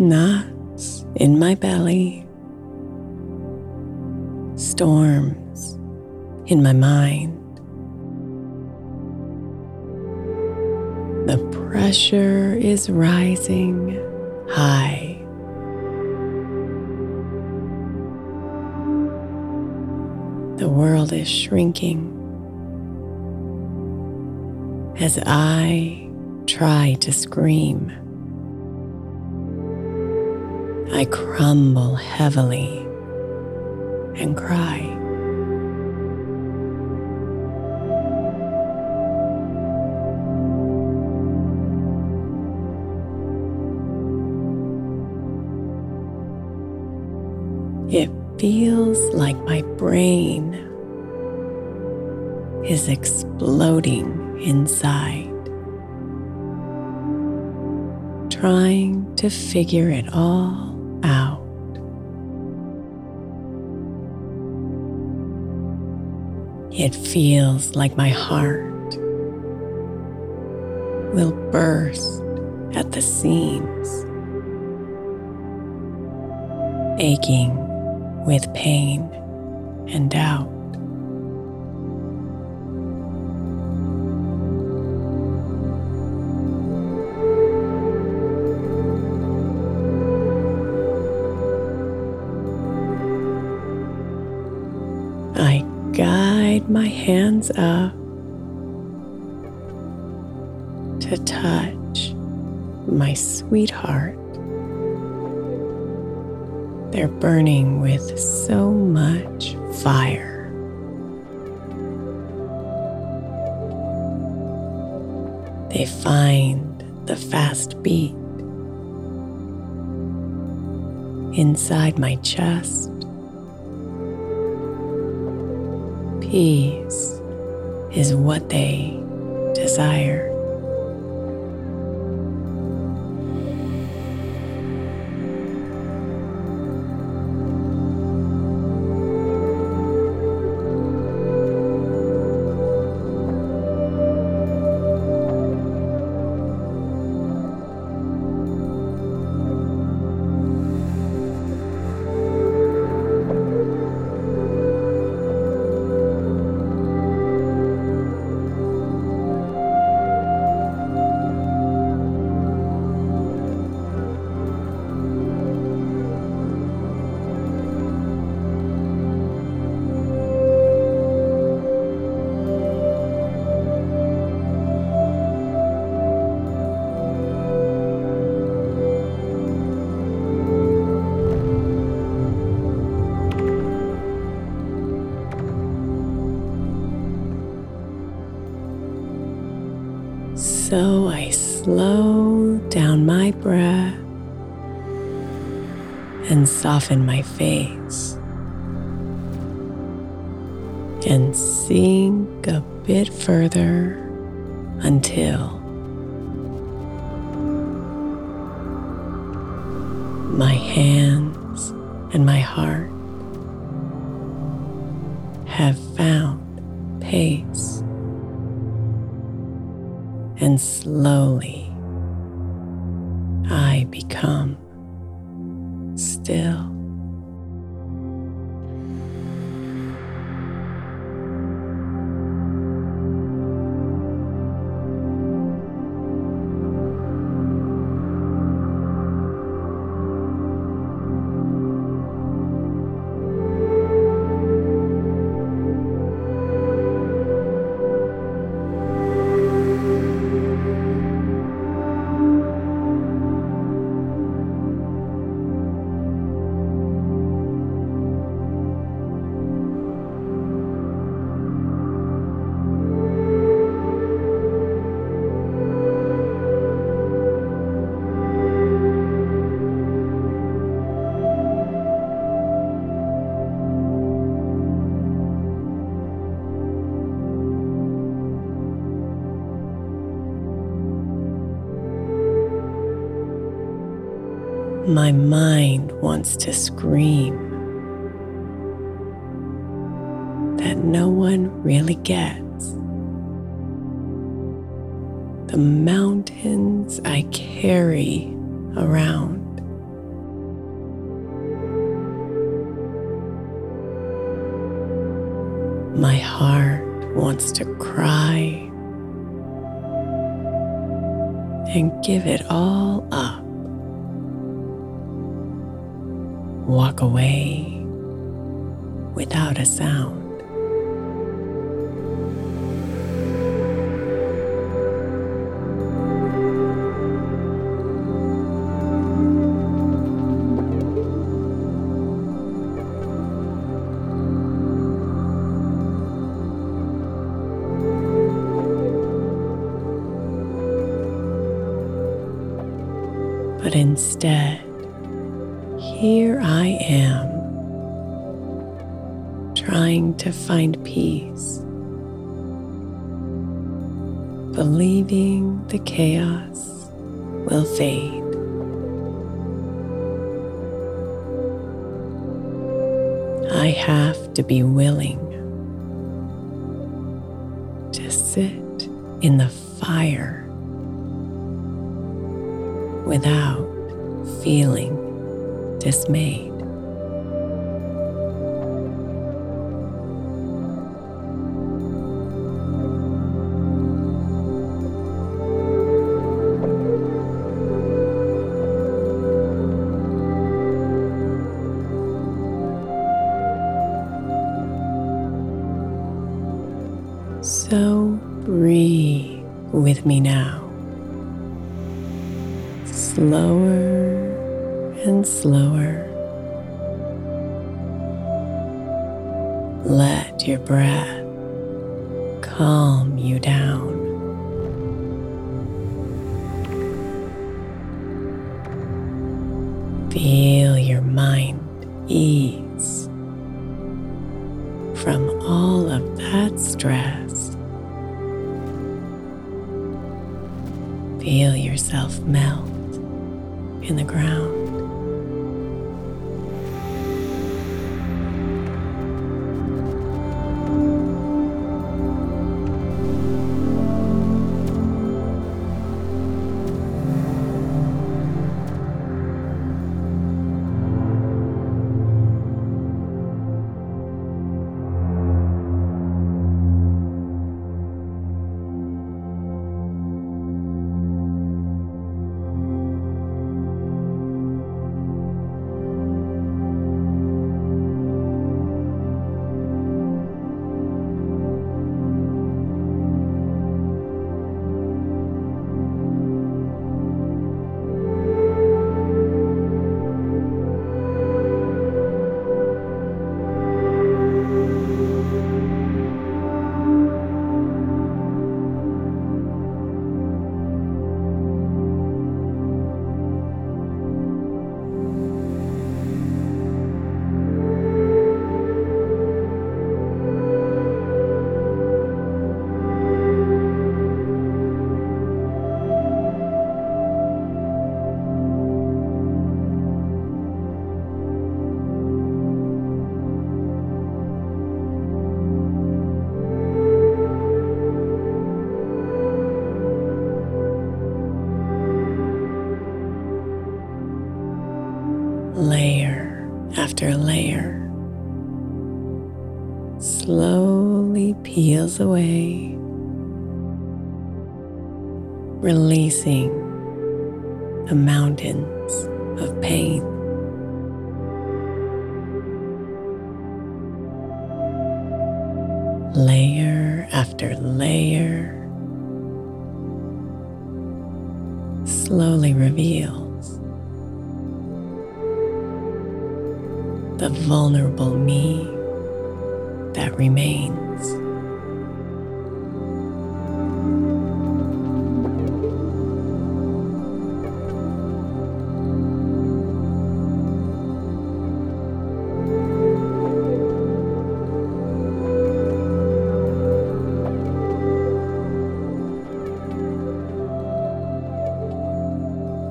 Knots in my belly, storms in my mind. The pressure is rising high. The world is shrinking as I try to scream. I crumble heavily and cry. It feels like my brain is exploding inside, trying to figure it all out. It feels like my heart will burst at the seams, aching with pain and doubt. I guide my hands up to touch my sweetheart. They're burning with so much fire. They find the fast beat inside my chest. Peace is what they desire. Soften my face and sink a bit further until my hands and my heart have found pace and slowly I become still. My mind wants to scream that no one really gets. The mountains I carry around. My heart wants to cry and give it all up. Walk away without a sound. Will fade. I have to be willing to sit in the fire without feeling dismayed. Slower and slower. Let your breath calm you down. Feel your mind ease from all of that stress. Feel yourself melt in the ground. Peels away, releasing the mountains of pain. Layer after layer slowly reveals the vulnerable me that remains.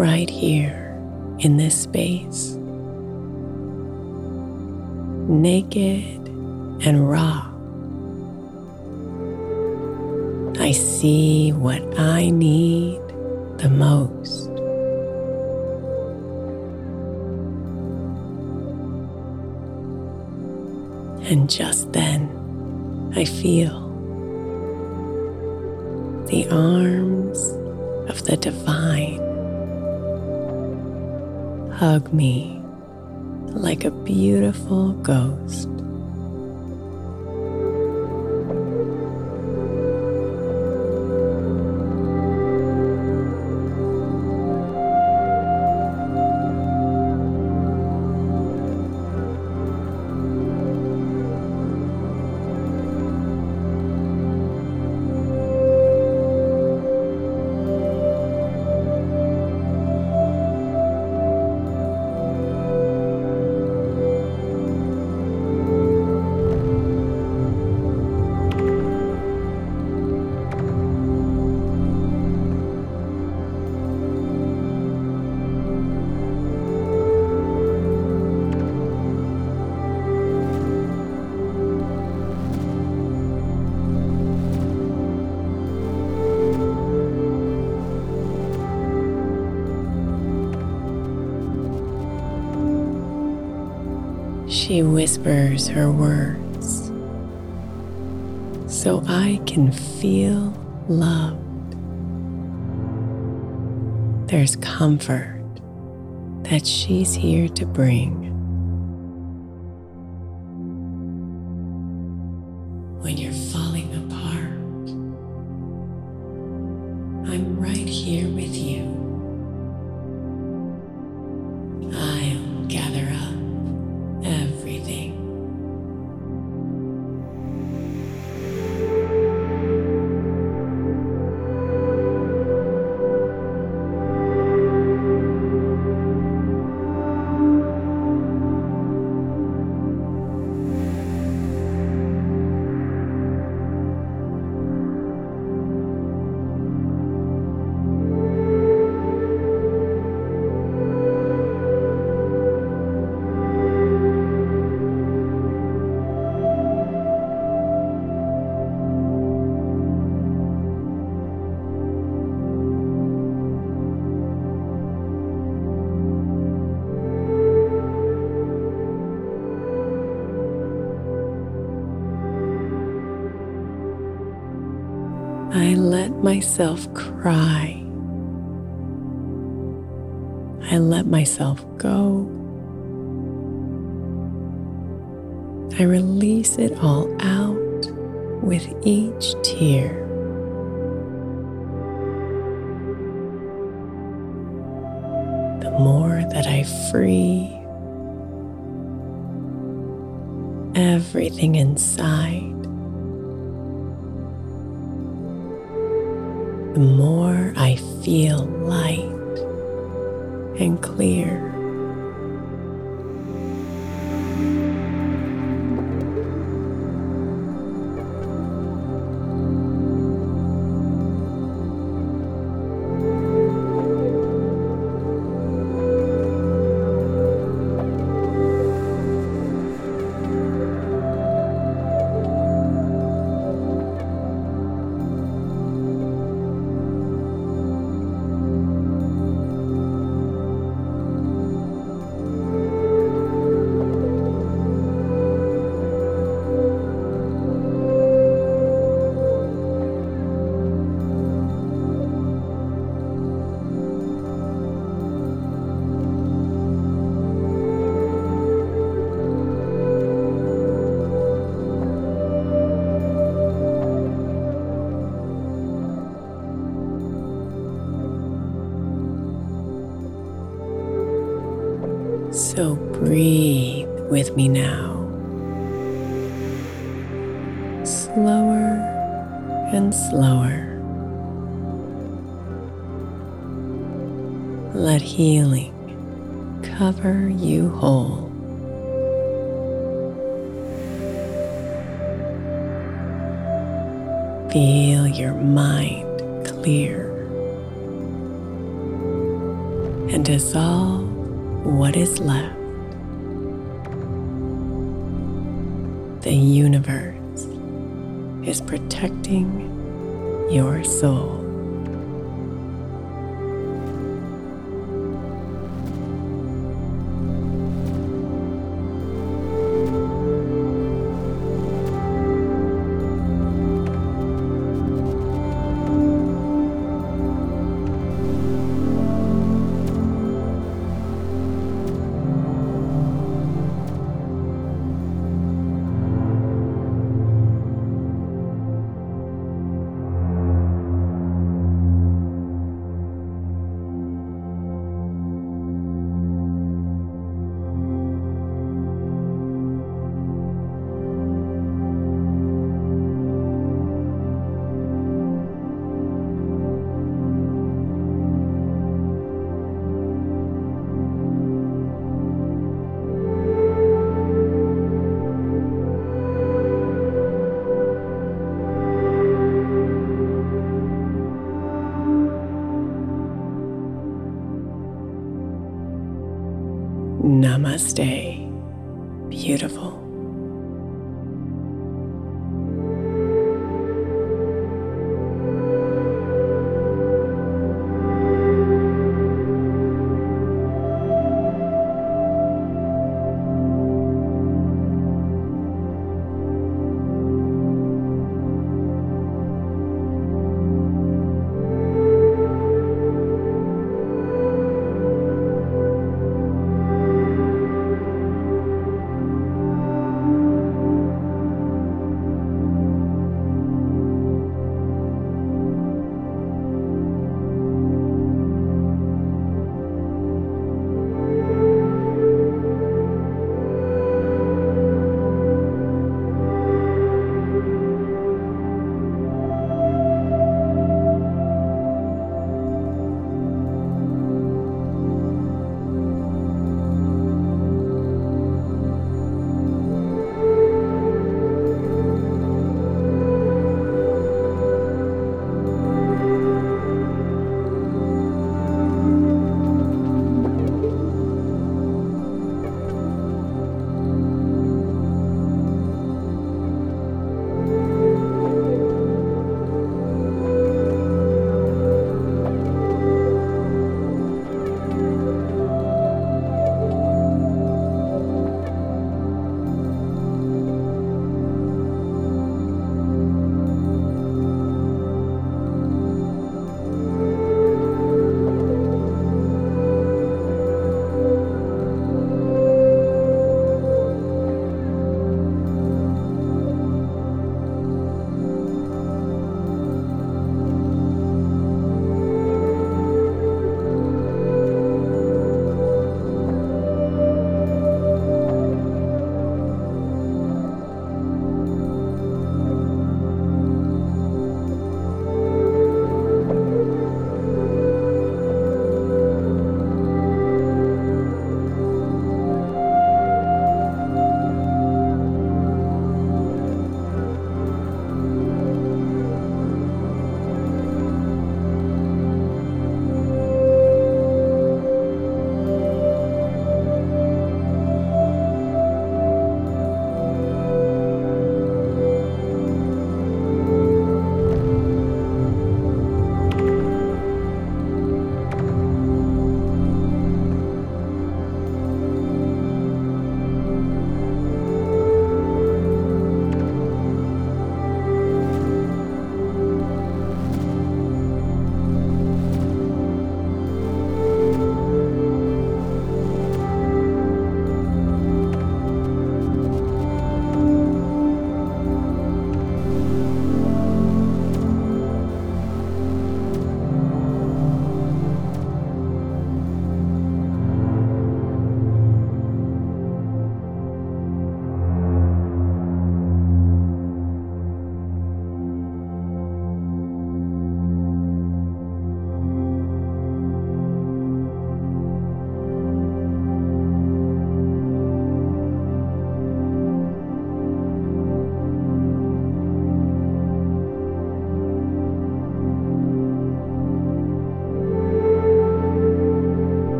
Right here in this space, naked and raw. I see what I need the most. And just then, I feel the arms hug me like a beautiful ghost. She whispers her words so I can feel loved. There's comfort that she's here to bring. Myself cry. I let myself go. I release it all out with each tear. The more that I free everything inside, the more I feel light and clear. With me now. Slower and slower. Let healing cover you whole. Feel your mind clear and dissolve what is left. The universe is protecting your soul.